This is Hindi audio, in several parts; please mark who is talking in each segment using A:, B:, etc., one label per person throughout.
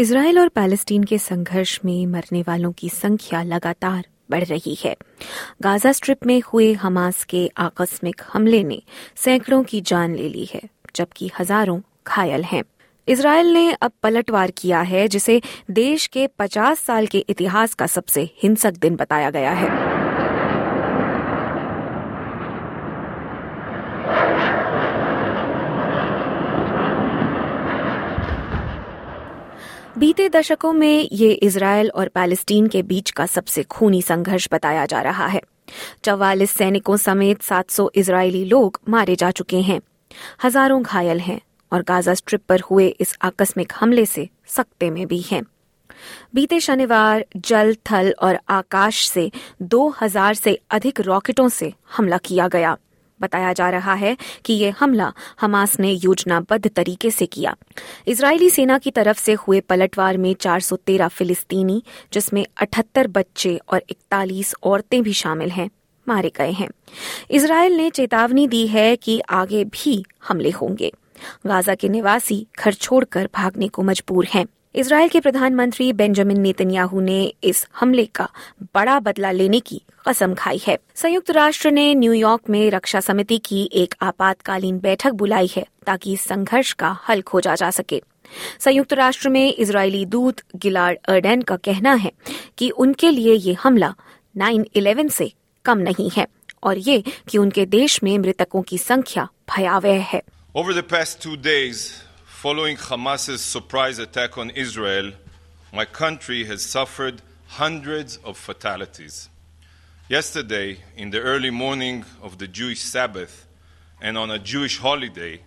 A: इसराइल और पैलेस्टीन के संघर्ष में मरने वालों की संख्या लगातार बढ़ रही है। गाजा स्ट्रिप में हुए हमास के आकस्मिक हमले ने सैकड़ों की जान ले ली है, जबकि हज़ारों घायल हैं। इसराइल ने अब पलटवार किया है, जिसे देश के 50 साल के इतिहास का सबसे हिंसक दिन बताया गया है। बीते दशकों में ये इसराइल और पैलेस्टीन के बीच का सबसे खूनी संघर्ष बताया जा रहा है। चौवालीस सैनिकों समेत 700 इजरायली लोग मारे जा चुके हैं। हज़ारों घायल हैं और गाजा स्ट्रिप पर हुए इस आकस्मिक हमले से सकते में भी हैं। बीते शनिवार जल, थल और आकाश से 2000 से अधिक रॉकेटों से हमला किया गया। बताया जा रहा है कि ये हमला हमास ने योजनाबद्ध तरीके से किया। इजरायली सेना की तरफ़ से हुए पलटवार में 413 फिलिस्तीनी, जिसमें 78 बच्चे और 41 औरतें भी शामिल हैं, मारे गए हैं। इसराइल ने चेतावनी दी है कि आगे भी हमले होंगे। गाजा के निवासी घर छोड़कर भागने को मजबूर हैं। इसराइल के प्रधानमंत्री बेंजामिन नेतन्याहू ने इस हमले का बड़ा बदला लेने की कसम खाई है। संयुक्त राष्ट्र ने न्यूयॉर्क में रक्षा समिति की एक आपातकालीन बैठक बुलाई है ताकि संघर्ष का हल खोजा जा सके। संयुक्त राष्ट्र में इजरायली दूत गिलार्ड अर्डेन का कहना है कि उनके लिए ये हमला 9/11 से कम नहीं है और ये कि उनके देश में मृतकों की संख्या भयावह है।
B: Over the past two days, following Hamas's surprise attack on Israel, my country has suffered hundreds of fatalities. Yesterday, in the early morning of the Jewish Sabbath and on a Jewish holiday,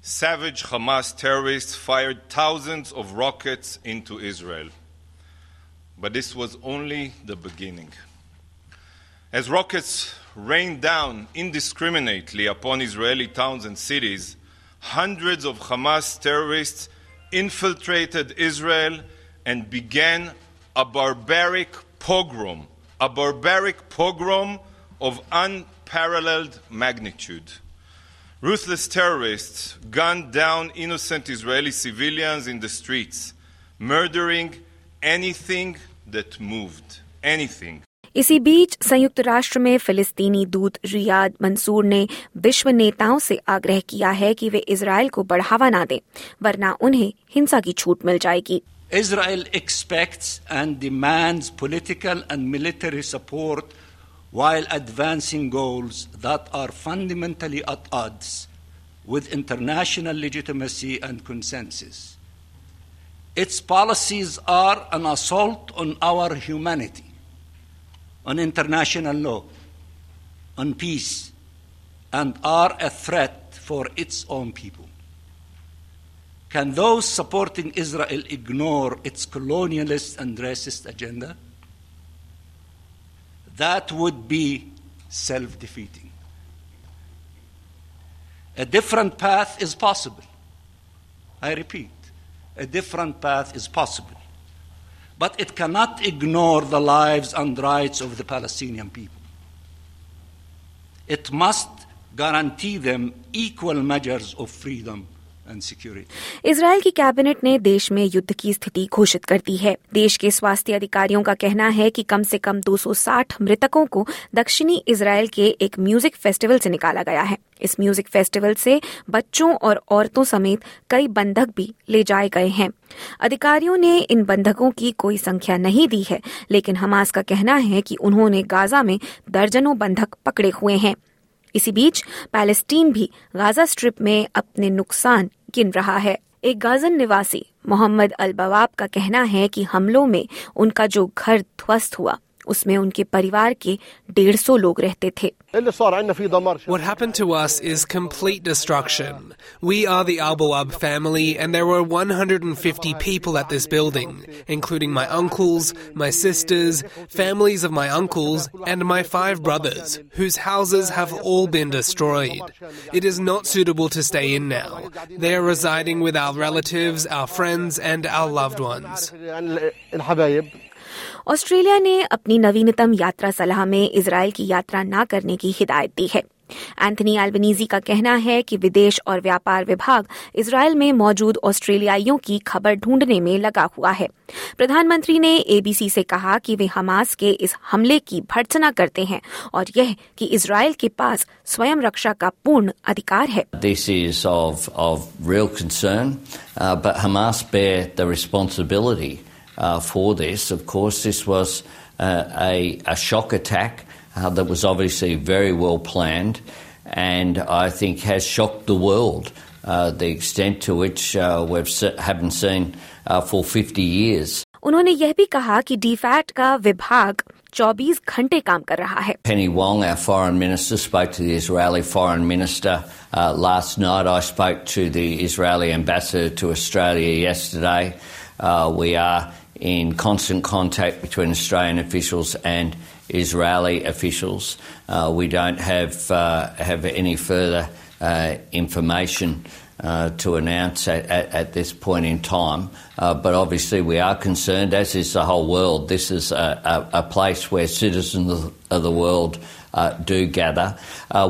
B: savage Hamas terrorists fired thousands of rockets into Israel. But this was only the beginning. As rockets rained down indiscriminately upon Israeli towns and cities, hundreds of Hamas terrorists infiltrated Israel and began a barbaric pogrom a barbaric pogrom of unparalleled magnitude. Ruthless terrorists gunned down innocent Israeli civilians in the streets, murdering anything that moved. Anything.
A: इसी बीच संयुक्त राष्ट्र में फिलिस्तीनी दूत रियाद मंसूर ने विश्व नेताओं से आग्रह किया है कि वे इसराइल को बढ़ावा ना दें, वरना उन्हें हिंसा की छूट मिल जाएगी
C: Israel expect and demand political and military support while advancing goals that are fundamentally at with international legitimacy and consensus Its policies are an assault on our humanity. On international law, on peace, and are a threat for its own people. Can those supporting Israel ignore its colonialist and racist agenda? That would be self defeating. A different path is possible. I repeat, a different path is possible. But it cannot ignore the lives and rights of the Palestinian people. It must guarantee them equal measures of freedom
A: Israel की कैबिनेट ने देश में युद्ध की स्थिति घोषित कर दी है। देश के स्वास्थ्य अधिकारियों का कहना है कि कम से कम 260 मृतकों को दक्षिणी इसराइल के एक म्यूज़िक फेस्टिवल से निकाला गया है। इस म्यूज़िक फेस्टिवल से बच्चों और औरतों समेत कई बंधक भी ले जाए गए हैं। अधिकारियों ने इन बंधकों की कोई संख्या नहीं दी है, लेकिन हमास का कहना है कि उन्होंने गाजा में दर्जनों बंधक पकड़े हुए हैं। इसी बीच पैलेस्टीन भी गाजा स्ट्रिप में अपने नुकसान गिन रहा है। एक गाजन निवासी मोहम्मद अल बवाब का कहना है कि हमलों में उनका जो घर ध्वस्त हुआ उसमें उनके परिवार के डेढ़ सौ लोग रहते थे
D: What happened to us is complete destruction. We are the Albawab family, and there were 150 people at this building, including my uncles, my sisters, families of my uncles, and my five brothers, whose houses have all been destroyed. It is not suitable to stay in now. They are residing with our relatives, our friends, and our loved ones.
A: Australia ने अपनी नवीनतम यात्रा सलाह में इसराइल की यात्रा न करने की हिदायत दी है। एंथनी एल्बनीजी का कहना है कि विदेश और व्यापार विभाग इसराइल में मौजूद ऑस्ट्रेलियाइयों की खबर ढूँढने में लगा हुआ है। प्रधानमंत्री ने एबीसी से कहा कि वे हमास के इस हमले की भर्त्सना करते हैं और यह कि इसराइल के पास स्वयं रक्षा का पूर्ण अधिकार है।
E: uh, for this. Of course, this was uh, a, a shock attack uh, that was obviously very well planned and I think has shocked the world. Uh, the extent to which uh, we haven't seen uh, for 50 years.
A: उन्होंने यह भी कहा कि डीफैट का विभाग 24 घंटे काम कर रहा है
E: Penny Wong, our foreign minister, spoke to the Israeli foreign minister uh, last night. I spoke to the Israeli ambassador to Australia yesterday. Uh, we are in constant contact between Australian officials and Israeli officials. Uh, we don't have uh, have any further uh, information uh, to announce at, at, at, this point in time, uh, but obviously we are concerned, as is the whole world. This is a, a, a place where citizens of the world uh, do gather.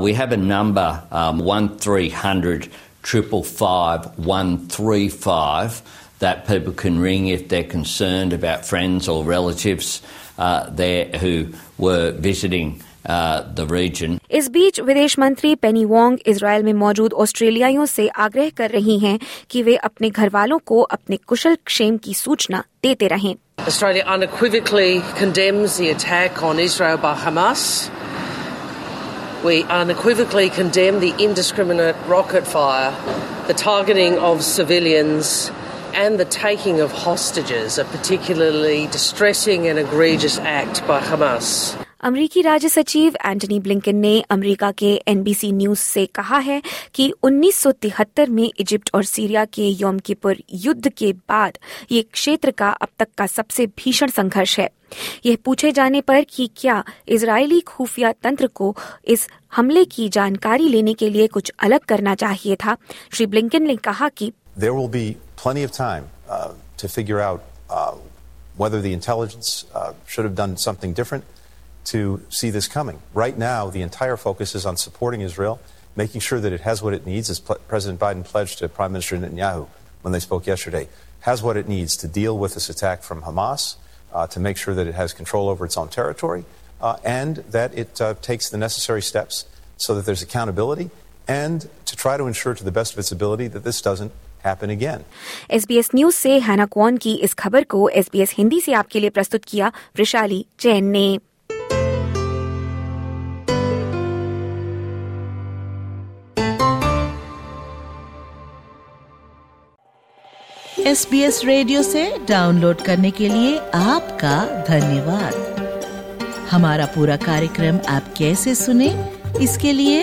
E: we have a number um, one three hundred triple five one three five that people can ring if they're concerned about friends or relatives uh, there who were visiting uh, the region.
A: इस बीच विदेश मंत्री पेनी वोंग इसराइल में मौजूद ऑस्ट्रेलियाइयों से आग्रह कर रही हैं कि वे अपने घर वालों को अपने कुशल क्षेम की सूचना देते रहें
F: Australia unequivocally condemns the attack on Israel by Hamas. We unequivocally condemn the indiscriminate rocket fire, the targeting of civilians, and the taking of hostages, a particularly distressing and egregious act by Hamas.
A: अमरीकी राज्य सचिव एंटनी ब्लिंकन ने अमेरिका के एनबीसी न्यूज़ से कहा है कि 1973 में इजिप्ट और सीरिया के योम किपुर युद्ध के बाद ये क्षेत्र का अब तक का सबसे भीषण संघर्ष है यह पूछे जाने पर कि क्या इजरायली खुफिया तंत्र को इस हमले की जानकारी लेने के लिए कुछ अलग करना चाहिए था श्री ब्लिंकन ने कहा कि
G: There will be plenty of time uh, to figure out uh, whether the intelligence uh, should have done something different to see this coming. Right now, the entire focus is on supporting Israel, making sure that it has what it needs, as President Biden pledged to Prime Minister Netanyahu when they spoke yesterday, has what it needs to deal with this attack from Hamas, uh, to make sure that it has control over its own territory, uh, and that it takes the necessary steps so that there's accountability, and to try to ensure to the best of its ability that this doesn't happen again.
A: SBS news से हैना क्वान की इस खबर को SBS हिंदी से आपके लिए प्रस्तुत किया वृशाली जैन ने
H: एस बी एस रेडियो से डाउनलोड करने के लिए आपका धन्यवाद हमारा पूरा कार्यक्रम आप कैसे सुने इसके लिए